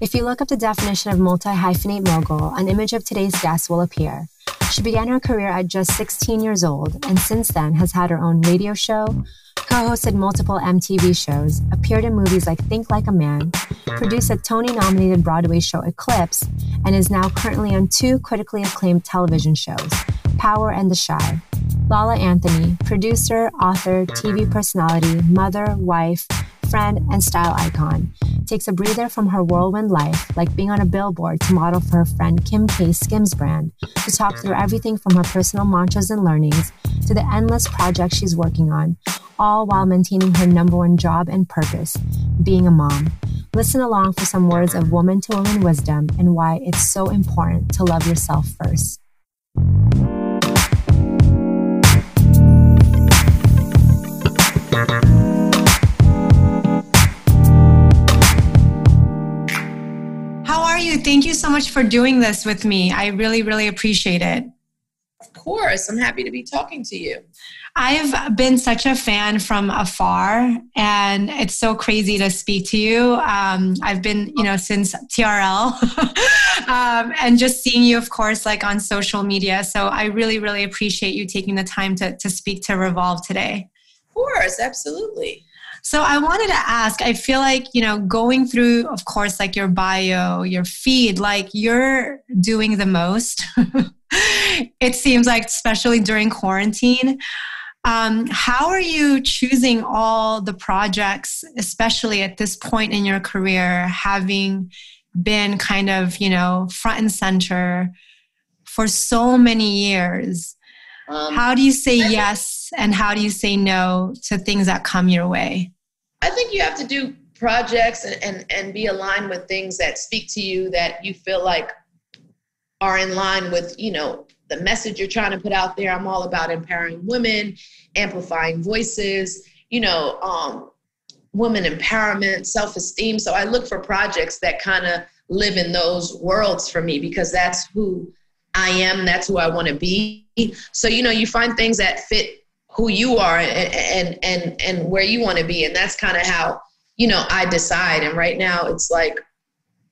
If you look up the definition of multi hyphenate mogul, an image of today's guest will appear. She began her career at just 16 years old and since then has had her own radio show, co hosted multiple MTV shows, appeared in movies like Think Like a Man, produced a Tony nominated Broadway show Eclipsed, and is now currently on two critically acclaimed television shows Power and The Chi. Lala Anthony, producer, author, TV personality, mother, wife, friend, and style icon, takes a breather from her whirlwind life, like being on a billboard to model for her friend Kim K's Skims brand, to talk through everything from her personal mantras and learnings to the endless projects she's working on, all while maintaining her number one job and purpose, being a mom. Listen along for some words of woman to woman wisdom and why it's so important to love yourself first. Thank you so much for doing this with me. I really, really appreciate it. Of course, I'm happy to be talking to you. I've been such a fan from afar, and it's so crazy to speak to you. Um, I've been, you know, since TRL, um, and just seeing you, of course, like on social media. So I really, really appreciate you taking the time to to speak to Revolve today. Of course, absolutely. So I wanted to ask, I feel like, you know, going through, of course, like your bio, your feed, like you're doing the most. it seems like, especially during quarantine. Um, how are you choosing all the projects, especially at this point in your career, having been kind of, you know, front and center for so many years? Um, how do you say yes and how do you say no to things that come your way? I think you have to do projects and, and, and be aligned with things that speak to you that you feel like are in line with, you know, the message you're trying to put out there. I'm all about empowering women, amplifying voices, you know, um, women empowerment, self esteem. So I look for projects that kind of live in those worlds for me because that's who I am. That's who I want to be. So, you know, you find things that fit who you are and and and, where you want to be. And that's kind of how, you know, I decide. And right now it's like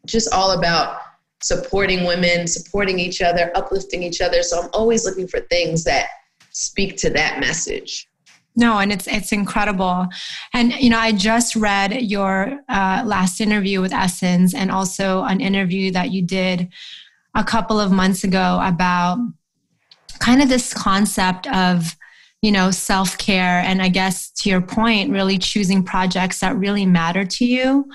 just all about supporting women, supporting each other, uplifting each other. So I'm always looking for things that speak to that message. No, and it's it's incredible. And you know, I just read your uh, last interview with Essence, and also an interview that you did a couple of months ago about kind of this concept of you know self-care and i guess to your point really choosing projects that really matter to you.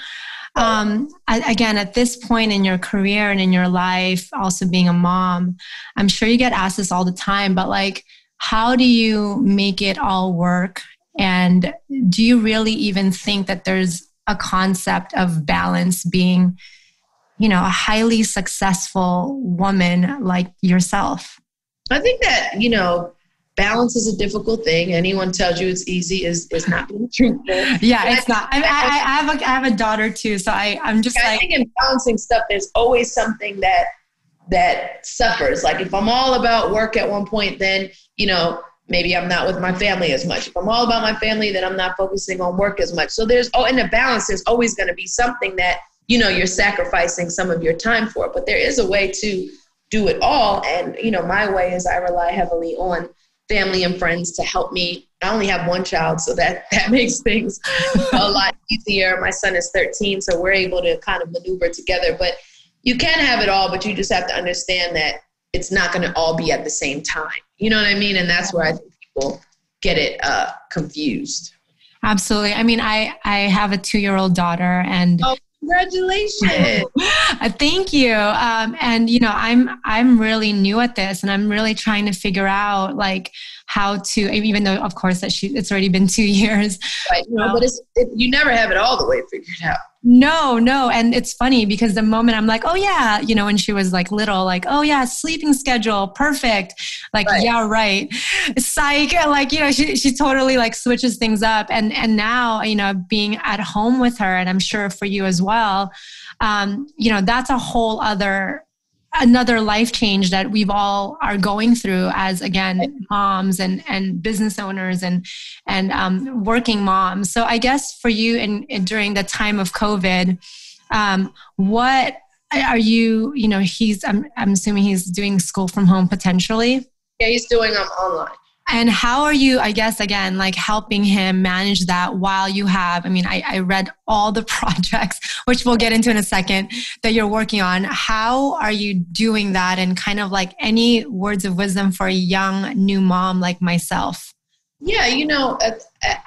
Um, again at this point in your career and in your life also being a mom i'm sure you get asked this all the time but like how do you make it all work? And do you really even think that there's a concept of balance being you know a highly successful woman like yourself? I think that you know balance is a difficult thing. Anyone tells you it's easy is is not being truthful. Yeah it's not. I, I, I, have a, I have a daughter too so i i'm just I like think in balancing stuff there's always something that that suffers. Like if i'm all about work at one point then you know maybe i'm not with my family as much. If i'm all about my family then i'm not focusing on work as much. So there's oh in the balance there's always going to be something that you know you're sacrificing some of your time for. But there is a way to do it all. And you know my way is i rely heavily on family and friends to help me. I only have one child so that that makes things a lot easier. My son is 13 so we're able to kind of maneuver together. But you can have it all but you just have to understand that it's not going to all be at the same time. You know what i mean? And that's where i think people get it uh, confused. Absolutely. I mean i i have a two year old daughter and oh Congratulations. Thank you. Um, and you know, I'm I'm really new at this and I'm really trying to figure out like how to even though of course that she it's already been two years. Right. No, but it's it, you never have it all the way figured out. No, no. And it's funny because the moment I'm like, oh, yeah, you know, when she was like little, like, oh, yeah, sleeping schedule, perfect. Like, right. yeah, right. Psych. Like, you know, she, she totally like switches things up. And, and now, you know, being at home with her, and I'm sure for you as well, um, you know, that's a whole other another life change that we've all are going through as again moms and and business owners and and um, working moms so i guess for you in during the time of covid Um, what are you, you know, he's, I'm, I'm assuming he's doing school from home potentially. Yeah, he's doing um, online. And how are you, I guess, again, like helping him manage that while you have, I mean, I, I, read all the projects, which we'll get into in a second, that you're working on. How are you doing that? And kind of like any words of wisdom for a young new mom like myself? Yeah, you know,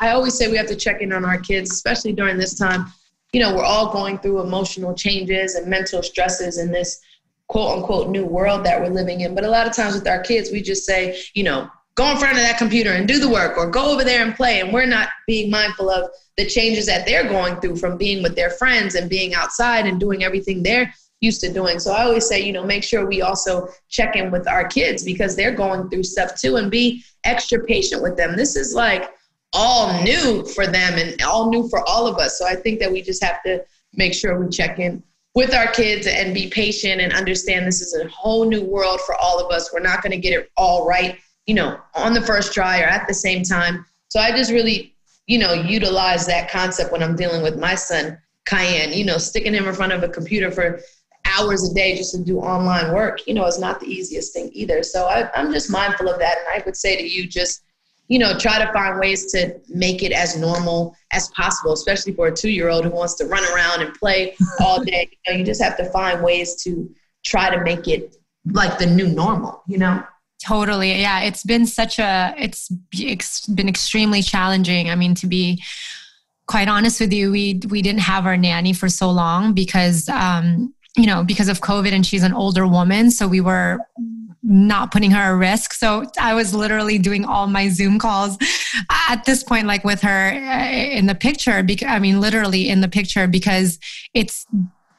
I always say we have to check in on our kids, especially during this time. You know, we're all going through emotional changes and mental stresses in this quote unquote new world that we're living in. But a lot of times with our kids, we just say, you know, go in front of that computer and do the work or go over there and play. And we're not being mindful of the changes that they're going through from being with their friends and being outside and doing everything they're used to doing. So I always say, you know, make sure we also check in with our kids because they're going through stuff too and be extra patient with them. This is like all new for them and all new for all of us. So I think that we just have to make sure we check in with our kids and be patient and understand this is a whole new world for all of us. We're not going to get it all right you know, on the first try or at the same time. So I just really, you know, utilize that concept when I'm dealing with my son, Kiyan, you know, sticking him in front of a computer for hours a day just to do online work, you know, is not the easiest thing either. So I, I'm just mindful of that. And I would say to you, just, you know, try to find ways to make it as normal as possible, especially for a two year old who wants to run around and play all day. You, know, you just have to find ways to try to make it like the new normal, you know? Totally. Yeah. It's been such a, it's been extremely challenging. I mean, to be quite honest with you, we, we didn't have our nanny for so long because, um, you know, because of COVID and she's an older woman. So we were not putting her at risk. So I was literally doing all my Zoom calls at this point, like with her uh, in the picture. Because I mean, literally in the picture, because it's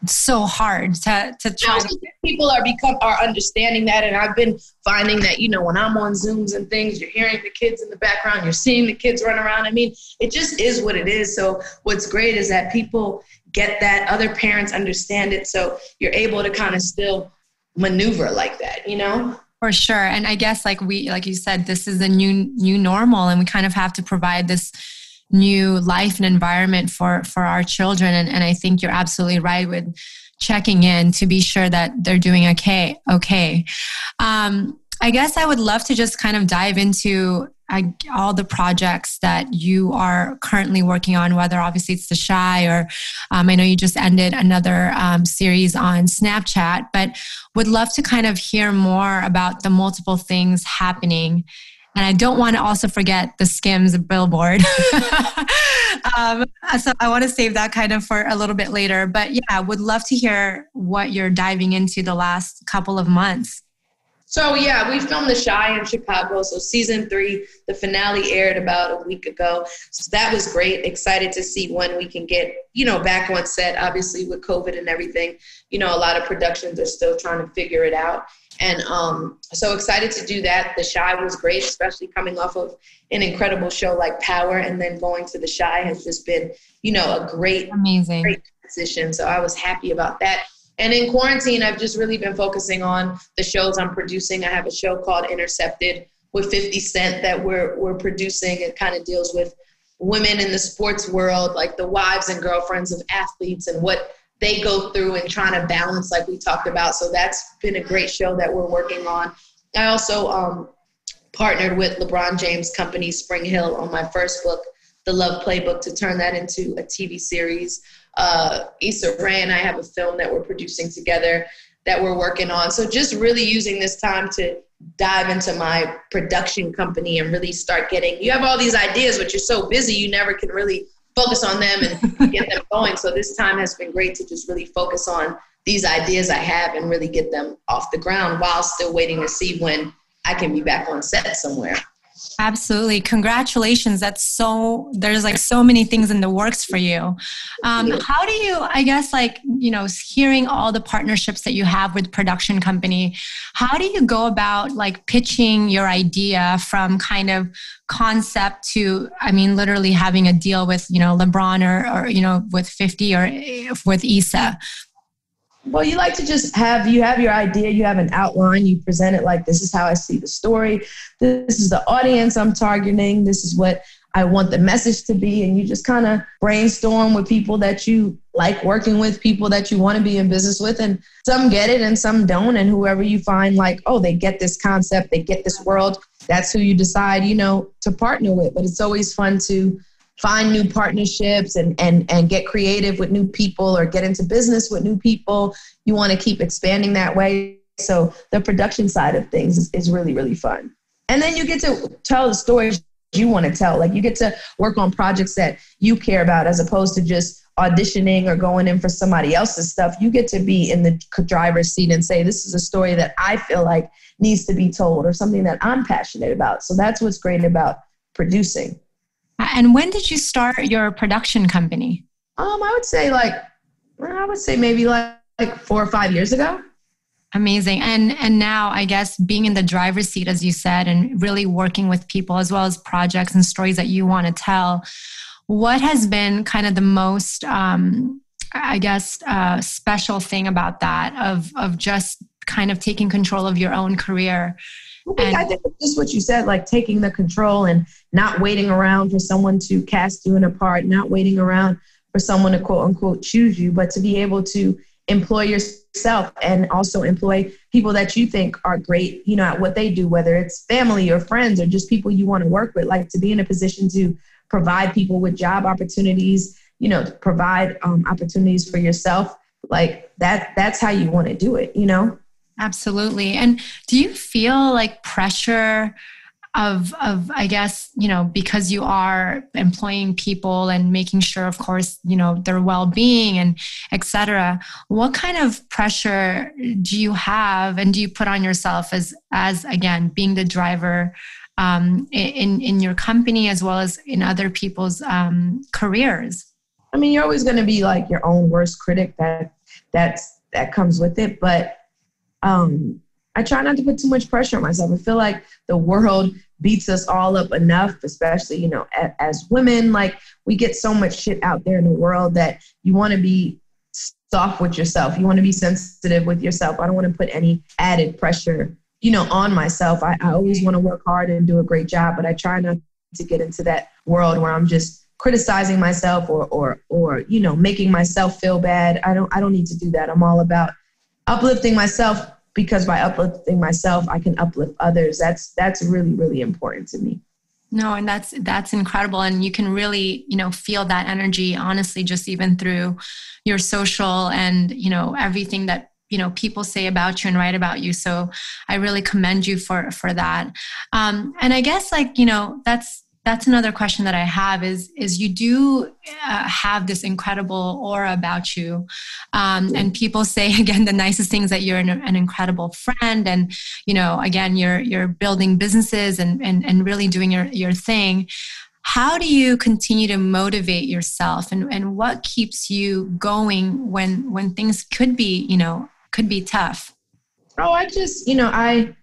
so hard to to try to people are become are understanding that and I've been finding that you know when I'm on Zooms and things you're hearing the kids in the background you're seeing the kids run around. I mean it just is what it is. So what's great is that people get that other parents understand it so you're able to kind of still maneuver like that you know? For sure and I guess like we like you said this is a new new normal and we kind of have to provide this new life and environment for for our children. And, and i think you're absolutely right with checking in to be sure that they're doing okay okay. Um, i guess i would love to just kind of dive into all the projects that you are currently working on, whether obviously it's the Chi or um, I know you just ended another um, series on Snapchat, but would love to kind of hear more about the multiple things happening and I don't want to also forget the Skims billboard. um, so I want to save that kind of for a little bit later. But yeah, would love to hear what you're diving into the last couple of months. So yeah, we filmed the Chi in Chicago. So season three, the finale aired about a week ago. So that was great. Excited to see when we can get, you know, back on set. Obviously with COVID and everything, you know, a lot of productions are still trying to figure it out. And um, so excited to do that. The Chi was great, especially coming off of an incredible show like Power, and then going to the Chi has just been, you know, a great, amazing, great position. So I was happy about that. And in quarantine, I've just really been focusing on the shows I'm producing. I have a show called Intercepted with 50 Cent that we're we're producing. It kind of deals with women in the sports world, like the wives and girlfriends of athletes, and what they go through and trying to balance like we talked about so that's been a great show that we're working on i also um, partnered with lebron james company spring hill on my first book the love playbook to turn that into a tv series uh, Issa Rae and I have a film that we're producing together that we're working on. So just really using this time to dive into my production company and really start getting. You have all these ideas, but you're so busy, you never can really focus on them and get them going. So this time has been great to just really focus on these ideas I have and really get them off the ground while still waiting to see when I can be back on set somewhere. Absolutely. Congratulations. That's so, there's like so many things in the works for you. Um, how do you, I guess, like, you know, hearing all the partnerships that you have with production company, how do you go about like pitching your idea from kind of concept to, I mean, literally having a deal with, you know, LeBron or, or you know, with 50 or eh, with Issa? well you like to just have you have your idea you have an outline you present it like this is how i see the story this is the audience i'm targeting this is what I want the message to be. And you just kind of brainstorm with people that you like working with, people that you want to be in business with. And some get it and some don't. And whoever you find like, oh, they get this concept, they get this world, that's who you decide, you know, to partner with. But it's always fun to find new partnerships and and and get creative with new people or get into business with new people. You want to keep expanding that way. So the production side of things is, is really, really fun. And then you get to tell the stories you want to tell. Like you get to work on projects that you care about as opposed to just auditioning or going in for somebody else's stuff. You get to be in the driver's seat and say, This is a story that I feel like needs to be told or something that I'm passionate about. So that's what's great about producing. And when did you start your production company? Um, I would say like I would say maybe like, like four or five years ago. Amazing. And and now I guess being in the driver's seat as you said and really working with people as well as projects and stories that you want to tell. What has been kind of the most um I guess uh special thing about that of of just kind of taking control of your own career? And, I think just what you said, like taking the control and not waiting around for someone to cast you in a part, not waiting around for someone to quote unquote choose you, but to be able to employ yourself and also employ people that you think are great, you know, at what they do, whether it's family or friends or just people you want to work with, like to be in a position to provide people with job opportunities, you know, provide um, opportunities for yourself. Like that, that's how you want to do it, you know? Absolutely. And do you feel like pressure of of i guess you know because you are employing people and making sure of course you know their well-being and etc what kind of pressure do you have and do you put on yourself as as again being the driver um, in in your company as well as in other people's um, careers i mean you're always going to be like your own worst critic that that's that comes with it but um I try not to put too much pressure on myself. I feel like the world beats us all up enough, especially, you know, as, women. Like we get so much shit out there in the world that you want to be soft with yourself. You want to be sensitive with yourself. I don't want to put any added pressure, you know, on myself. I, I always want to work hard and do a great job, but I try not to get into that world where I'm just criticizing myself or or or you know making myself feel bad. I don't I don't need to do that. I'm all about uplifting myself because by uplifting myself i can uplift others. That's that's really really important to me. No and that's that's incredible. And you can really you know feel that energy honestly just even through your social and you know everything that you know people say about you and write about you. So i really commend you for for that. Um and i guess like you know that's that's another question that I have is is you do uh, have this incredible aura about you, um, and people say again the nicest things that you're an, an, incredible friend, and you know again you're you're building businesses and and and really doing your your thing. How do you continue to motivate yourself, and and what keeps you going when when things could be you know could be tough? Oh, I just you know I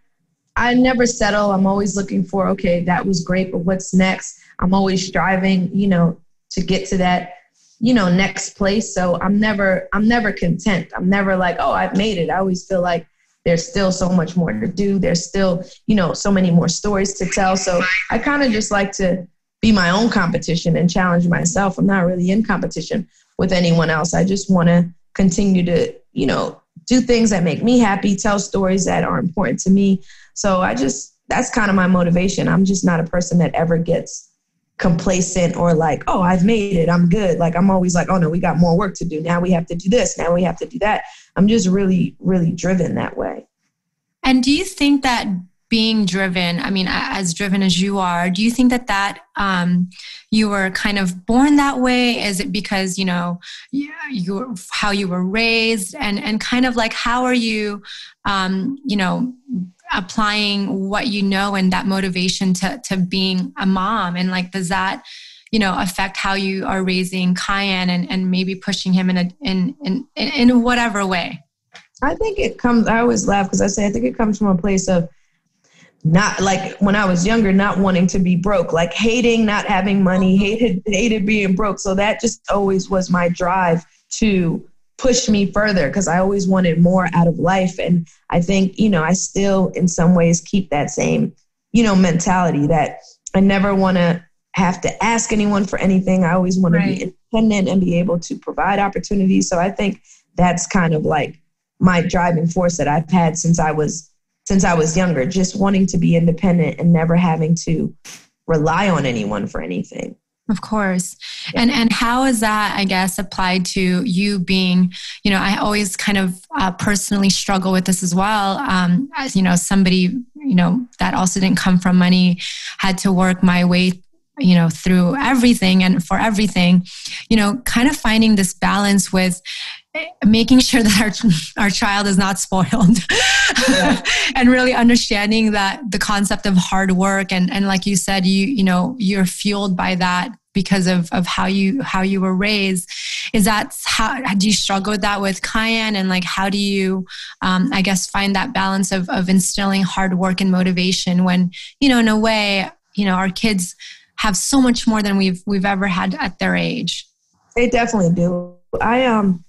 I never settle. I'm always looking for, okay, that was great, but what's next? I'm always striving, you know, to get to that, you know, next place. So I'm never, I'm never content. I'm never like, oh, I've made it. I always feel like there's still so much more to do. There's still, you know, so many more stories to tell. So I kind of just like to be my own competition and challenge myself. I'm not really in competition with anyone else. I just want to continue to, you know, do things that make me happy, tell stories that are important to me. So I just, that's kind of my motivation. I'm just not a person that ever gets complacent or like, oh, I've made it, I'm good. Like, I'm always like, oh no, we got more work to do. Now we have to do this, now we have to do that. I'm just really, really driven that way. And do you think that being driven i mean as driven as you are do you think that that um, you were kind of born that way is it because you know you how you were raised and and kind of like how are you um, you know applying what you know and that motivation to to being a mom? And like does that you know affect how you are raising Kiyan and, and maybe pushing him in a in in in whatever way? I think it comes I always laugh because I say I think it comes from a place of not like when I was younger, not wanting to be broke, like hating not having money, mm-hmm. hated hated being broke. So that just always was my drive to push me further because I always wanted more out of life. And I think, you know, I still in some ways keep that same, you know, mentality that I never want to have to ask anyone for anything. I always want right. to be independent and be able to provide opportunities. So I think that's kind of like my driving force that I've had since I was since I was younger, just wanting to be independent and never having to rely on anyone for anything. Of course. And and how is that I guess applied to you being, you know, I always kind of uh, personally struggle with this as well. Um, as you know, somebody, you know, that also didn't come from money, had to work my way you know through everything and for everything you know kind of finding this balance with making sure that our, our child is not spoiled. Yeah. and really understanding that the concept of hard work and, and like you said you you know you're fueled by that because of, of how you how you were raised. Is that how do you struggle with that with Kiyan and like how do you um, i guess find that balance of, of instilling hard work and motivation when you know in a way you know our kids have so much more than we've we've ever had at their age? They definitely do. I um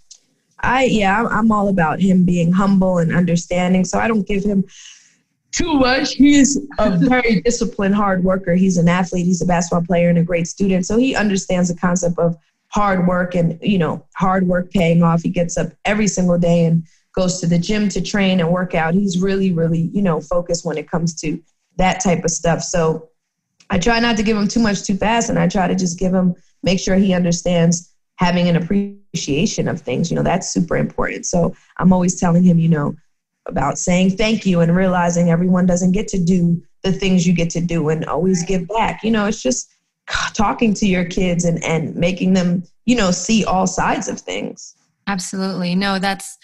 I yeah, I'm all about him being humble and understanding. So I don't give him too much. He's a very disciplined, hard worker. He's an athlete. He's a basketball player and a great student. So he understands the concept of hard work and you know hard work paying off. He gets up every single day and goes to the gym to train and work out. He's really, really you know focused when it comes to that type of stuff. So I try not to give him too much too fast, and I try to just give him make sure he understands having an appreciation of things. You know, that's super important. So I'm always telling him, you know, about saying thank you and realizing everyone doesn't get to do the things you get to do and always give back. You know, it's just talking to your kids and, and making them, you know, see all sides of things. Absolutely. No, that's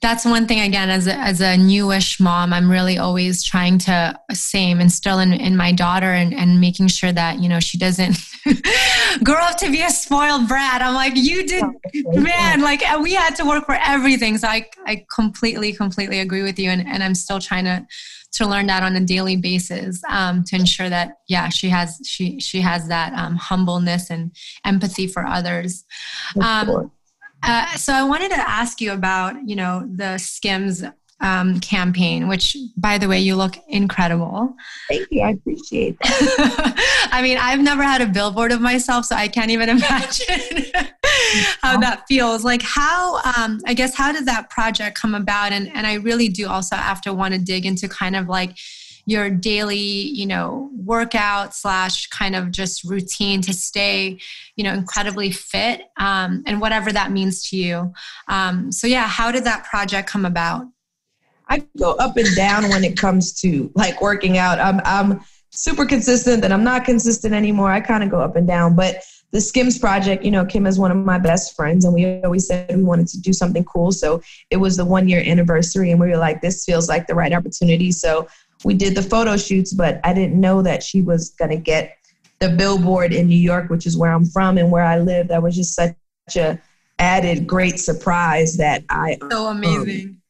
that's one thing again as a, as a newish mom i'm really always trying to same instill in, in my daughter and, and making sure that you know she doesn't grow up to be a spoiled brat. I'm like you did man like we had to work for everything. So i, I completely completely agree with you and, and i'm still trying to to learn that on a daily basis um, to ensure that yeah she has she she has that um, humbleness and empathy for others. Um, uh, so I wanted to ask you about, you know, the Skims um, campaign, which, by the way, you look incredible. Thank you. I appreciate that. I mean, I've never had a billboard of myself, so I can't even imagine how that feels. Like, how, um, I guess, how did that project come about? And, and I really do also after, want to dig into kind of like, your daily you know workout slash kind of just routine to stay you know incredibly fit um, and whatever that means to you. Um, so yeah how did that project come about? I go up and down when it comes to like working out. I'm, I'm super consistent and i'm not consistent anymore. I kind of go up and down but the skims project you know kim is one of my best friends and we always said we wanted to do something cool. So it was the one year anniversary and we were like this feels like the right opportunity. So we did the photo shoots, but I didn't know that she was going to get the billboard in New York, which is where I'm from and where I live. That was just such a added great surprise that I so um, amazing um,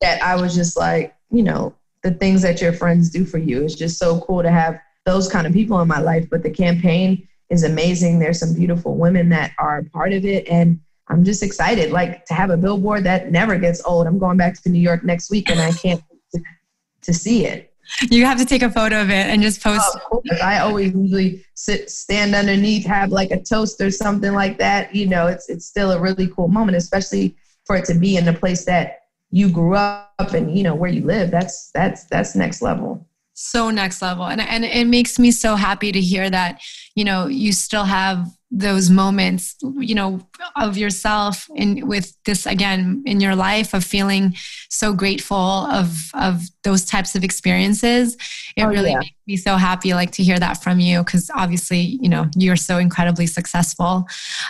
that I was just like, you know, the things that your friends do for you. It's just so cool to have those kind of people in my life. But the campaign is amazing. There's some beautiful women that are part of it, and I'm just excited, like to have a billboard that never gets old. I'm going back to New York next week, and I can't to, to see it you have to take a photo of it and just post. Oh, I always usually sit, stand underneath, have like a toast or something like that. You know, it's it's still a really cool moment, especially for it to be in a place that you grew up and you know where you live. That's that's that's next level. So next level, and and it makes me so happy to hear that you know you still have those moments you know of yourself in with this again in your life of feeling so grateful of of those types of experiences it oh, really yeah. makes me so happy like to hear that from you because obviously you know you're so incredibly successful.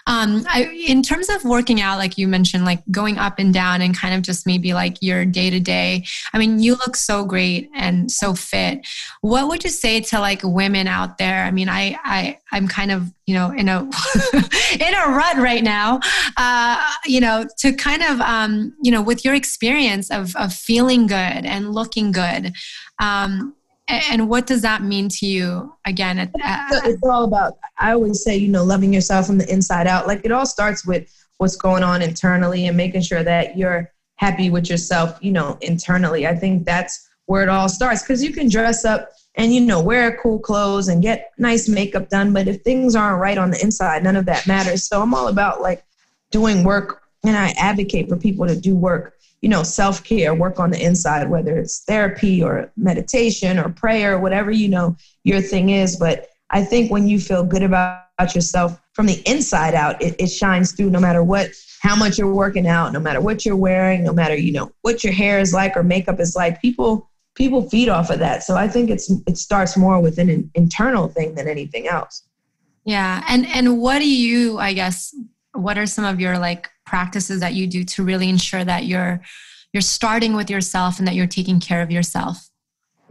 Um I, in terms of working out like you mentioned like going up and down and kind of just maybe like your day to day i mean you look so great and so fit. What would you say to like women out there? I mean i i i'm kind of you know in a in a rut right now uh, you know to kind of um, you know with your experience of of feeling good and looking good um, and what does that mean to you again at, it's all about i always say you know loving yourself from the inside out. Like it all starts with what's going on internally and making sure that you're happy with yourself you know internally. I think that's where it all starts because you can dress up and you know wear cool clothes and get nice makeup done but if things aren't right on the inside none of that matters. So i'm all about like doing work and i advocate for people to do work you know self-care work on the inside whether it's therapy or meditation or prayer whatever you know your thing is. But i think when you feel good about yourself from the inside out it, it shines through no matter what how much you're working out no matter what you're wearing no matter you know what your hair is like or makeup is like. People people feed off of that. So I think it's it starts more with an internal thing than anything else. Yeah. And and what do you, I guess, what are some of your like practices that you do to really ensure that you're you're starting with yourself and that you're taking care of yourself?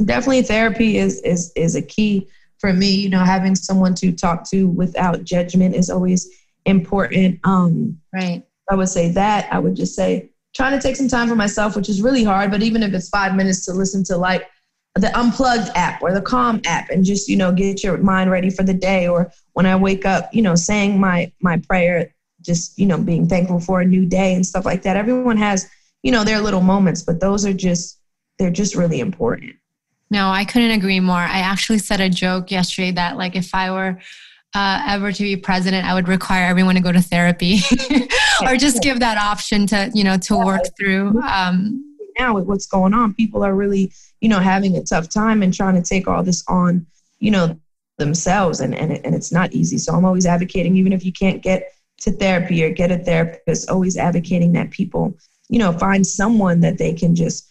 Definitely therapy is is is a key for me. You know, having someone to talk to without judgment is always important. Um right. I would say that. I would just say trying to take some time for myself, which is really hard. But even if it's five minutes to listen to like the unplugged app or the calm app and just you know get your mind ready for the day or when i wake up you know saying my my prayer just you know being thankful for a new day and stuff like that everyone has you know their little moments but those are just they're just really important no i couldn't agree more i actually said a joke yesterday that like if i were uh, ever to be president, I would require everyone to go to therapy or just give that option to, you know, to work through. Um, now with what's going on, people are really, you know, having a tough time and trying to take all this on, you know, themselves. And, and, and it's not easy. So I'm always advocating, even if you can't get to therapy or get a therapist, always advocating that people, you know, find someone that they can just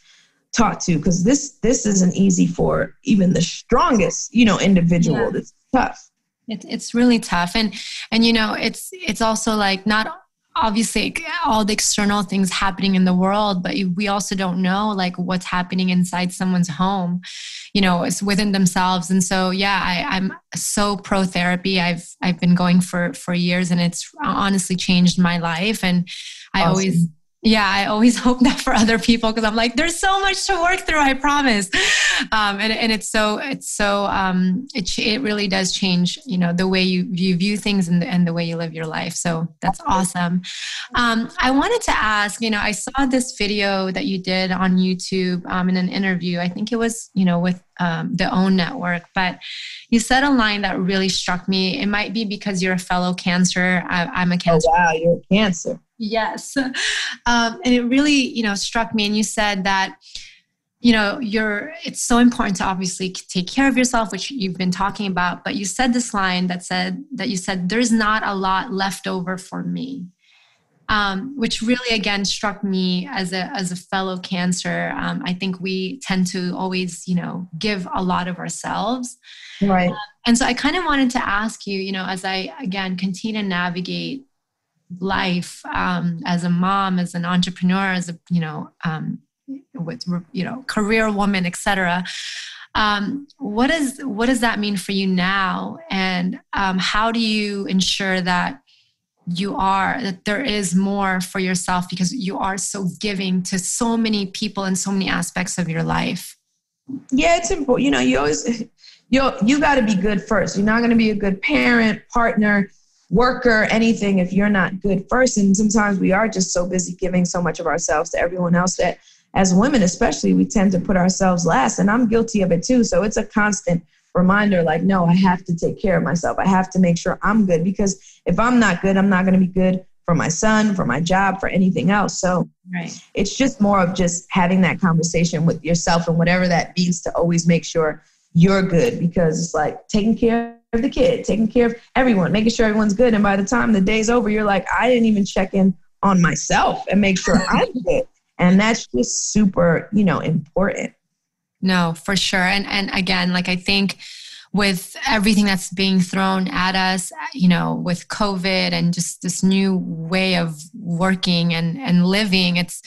talk to because this this isn't easy for even the strongest you know individual yeah. it's tough it, it's really tough. And and you know it's it's also like not obviously all the external things happening in the world but we also don't know like what's happening inside someone's home you know it's within themselves. And so yeah I, i'm so pro therapy. I've i've been going for for years and it's honestly changed my life. And i awesome. always yeah i always hope that for other people because i'm like there's so much to work through i promise. Um, and, and it's so it's so um, it, it really does change you know the way you, you view things and the, and the way you live your life. So that's awesome. Um, i wanted to ask you know i saw this video that you did on youtube um, in an interview. I think it was you know with um, the own network but you said a line that really struck me. It might be because you're a fellow cancer. I, am a cancer oh, wow you're a cancer Yes. Um, and it really, you know, struck me. And you said that, you know, you're, it's so important to obviously take care of yourself, which you've been talking about. But you said this line that said, that you said, there's not a lot left over for me. Um, which really again struck me as a as a fellow cancer. Um, I think we tend to always, you know, give a lot of ourselves, right? Uh, and so I kind of wanted to ask you, you know, as I again continue to navigate life um, as a mom, as an entrepreneur, as a you know, um, with you know, career woman, etc. Um, what is what does that mean for you now, and um, how do you ensure that you are that there is more for yourself because you are so giving to so many people in so many aspects of your life? Yeah, it's important. You know, you always you you got to be good first. You're not going to be a good parent, partner worker, anything if you're not good first. And sometimes we are just so busy giving so much of ourselves to everyone else that as women, especially, we tend to put ourselves last. And I'm guilty of it too. So it's a constant reminder like, no, I have to take care of myself. I have to make sure I'm good because if I'm not good, I'm not going to be good for my son, for my job, for anything else. So right. it's just more of just having that conversation with yourself and whatever that means to always make sure you're good because it's like taking care of the kid, taking care of everyone, making sure everyone's good. And by the time the day's over, you're like, I didn't even check in on myself and make sure I'm good. And that's just super, you know, important. No, for sure. And and again, like I think with everything that's being thrown at us, you know, with COVID and just this new way of working and and living, it's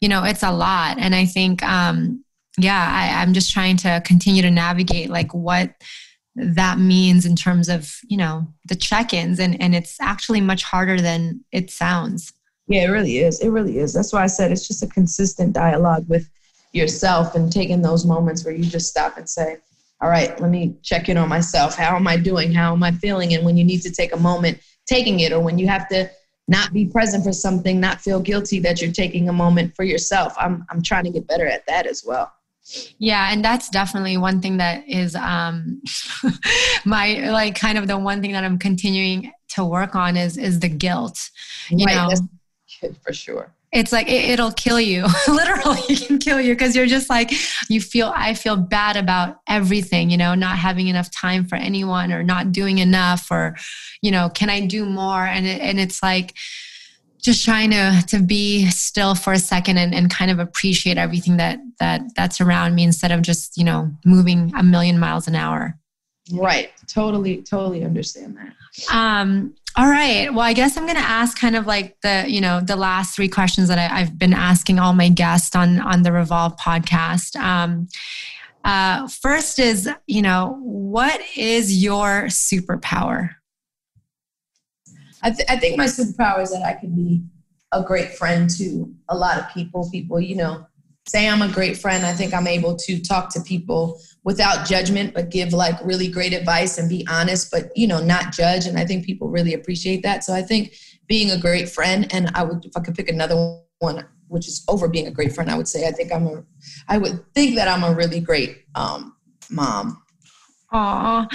you know, it's a lot. And I think um yeah, I, I'm just trying to continue to navigate like what that means in terms of you know the check-ins and and it's actually much harder than it sounds. Yeah it really is. It really is. That's why i said it's just a consistent dialogue with yourself and taking those moments where you just stop and say all right let me check in on myself. How am i doing? How am i feeling? And when you need to take a moment taking it or when you have to not be present for something not feel guilty that you're taking a moment for yourself i'm i'm trying to get better at that as well Yeah, and that's definitely one thing that is um my like kind of the one thing that I'm continuing to work on is is the guilt. You right, know, for sure. It's like it, will kill you. Literally, it can kill you because you're just like you feel. I feel bad about everything. You know, not having enough time for anyone, or not doing enough, or you know, can I do more? And it, and it's like just trying to to be still for a second and, and kind of appreciate everything that that that's around me instead of just you know moving a million miles an hour. Right. Totally totally understand that. Um all right. Well i guess i'm going to ask kind of like the you know the last three questions that I, have been asking all my guests on on the revolve podcast. Um uh first is you know what is your superpower I, th- I think my superpower is that I can be a great friend to a lot of people. People, you know, say I'm a great friend. I think I'm able to talk to people without judgment, but give like really great advice and be honest, but you know, not judge. And I think people really appreciate that. So I think being a great friend, and I would, if I could pick another one, which is over being a great friend, I would say I think I'm a, I would think that I'm a really great um, mom. Oh,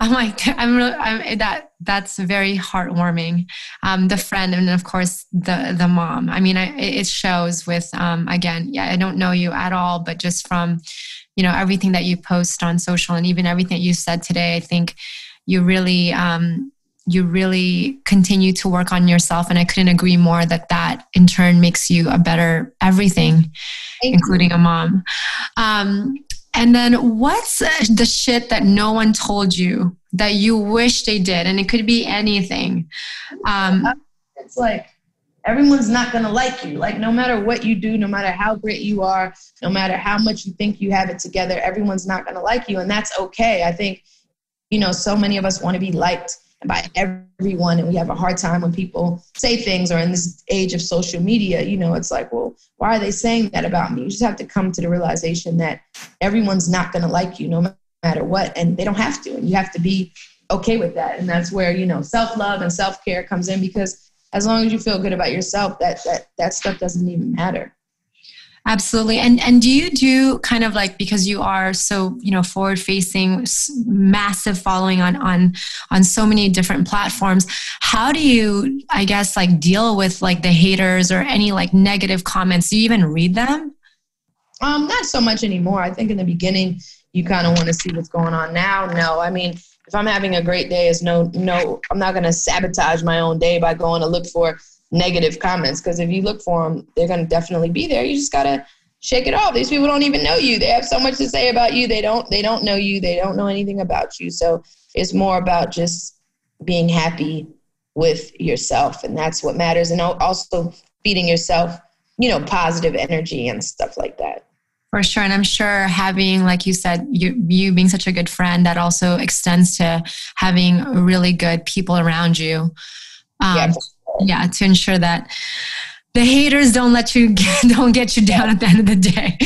I'm like, I'm really, I'm, that, that's very heartwarming. Um, the friend, and of course, the, the mom. I mean, I, it shows with, um, again, yeah, I don't know you at all, but just from, you know, everything that you post on social and even everything that you said today, I think you really, um, you really continue to work on yourself and i couldn't agree more that that in turn makes you a better everything Thank including you. a mom um, and then what's the shit that no one told you that you wish they did? And it could be anything. Um, it's like everyone's not going to like you. Like no matter what you do, no matter how great you are, no matter how much you think you have it together, everyone's not going to like you. And that's okay. I think, you know, so many of us want to be liked by everyone and we have a hard time when people say things or in this age of social media you know it's like well why are they saying that about me? You just have to come to the realization that everyone's not going to like you no matter what and they don't have to and you have to be okay with that and that's where you know self-love and self-care comes in because as long as you feel good about yourself that that that stuff doesn't even matter Absolutely. And and do you do kind of like because you are so, you know, forward facing massive following on on on so many different platforms, how do you I guess like deal with like the haters or any like negative comments? Do you even read them? Um not so much anymore. I think in the beginning you kind of want to see what's going on now. No, I mean, if I'm having a great day, is no no I'm not going to sabotage my own day by going to look for negative comments because if you look for them, they're going to definitely be there. You just got to shake it off. These people don't even know you. They have so much to say about you. They don't they don't know you. They don't know anything about you. So it's more about just being happy with yourself and that's what matters and also feeding yourself, you know, positive energy and stuff like that. For sure. And I'm sure having, like you said, you, you being such a good friend, that also extends to having really good people around you. Um, yeah yeah to ensure that the haters don't let you get, don't get you down at the end of the day.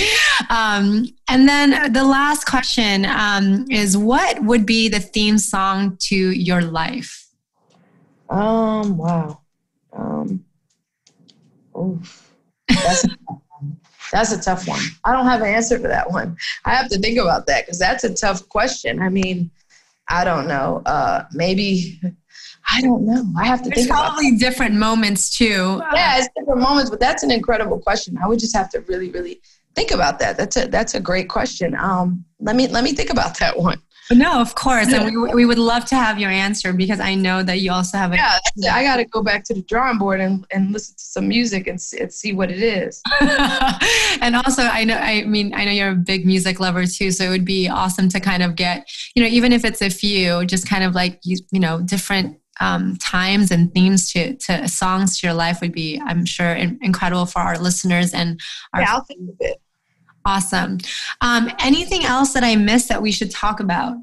Um, and then the last question um, is what would be the theme song to your life? Um wow. Um oof. That's, that's a tough one. I don't have an answer for that one. I have to think about that because that's a tough question. I mean i don't know. Uh maybe I don't know. I have to There's think. probably different moments too. Yeah, it's different moments, but that's an incredible question. I would just have to really, really think about that. That's a that's a great question. Um, let me let me think about that one. No, of course, and we, we would love to have your answer because I know that you also have. A- yeah, I got to go back to the drawing board and, and listen to some music and see, and see what it is. and also, I know, I mean, I know you're a big music lover too, so it would be awesome to kind of get, you know, even if it's a few, just kind of like you, you know, different um, times and themes to, to songs to your life would be, I'm sure, in, incredible for our listeners and our. Yeah, I'll think of it. Awesome. Um, anything else that I missed that we should talk about?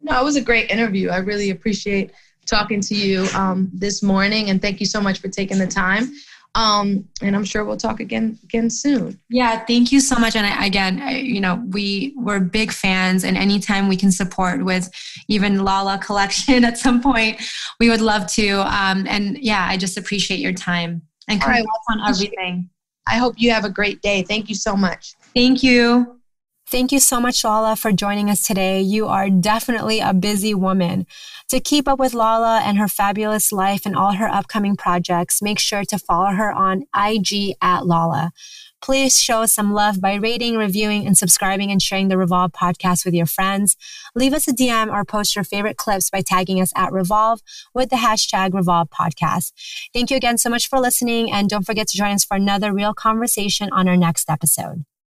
No, it was a great interview. I really appreciate talking to you um, this morning, and thank you so much for taking the time. Um, and I'm sure we'll talk again again soon. Yeah, thank you so much. And I, again, I, you know, we we're big fans, and anytime we can support with even Lala Collection at some point, we would love to. Um, and yeah, I just appreciate your time and congrats right, well, on everything. I hope you have a great day. Thank you so much. Thank you. Thank you so much, Lala, for joining us today. You are definitely a busy woman. To keep up with Lala and her fabulous life and all her upcoming projects, make sure to follow her on IG at Lala. Please show us some love by rating, reviewing, and subscribing and sharing the Revolve podcast with your friends. Leave us a DM or post your favorite clips by tagging us at Revolve with the hashtag Revolve podcast. Thank you again so much for listening. And don't forget to join us for another real conversation on our next episode.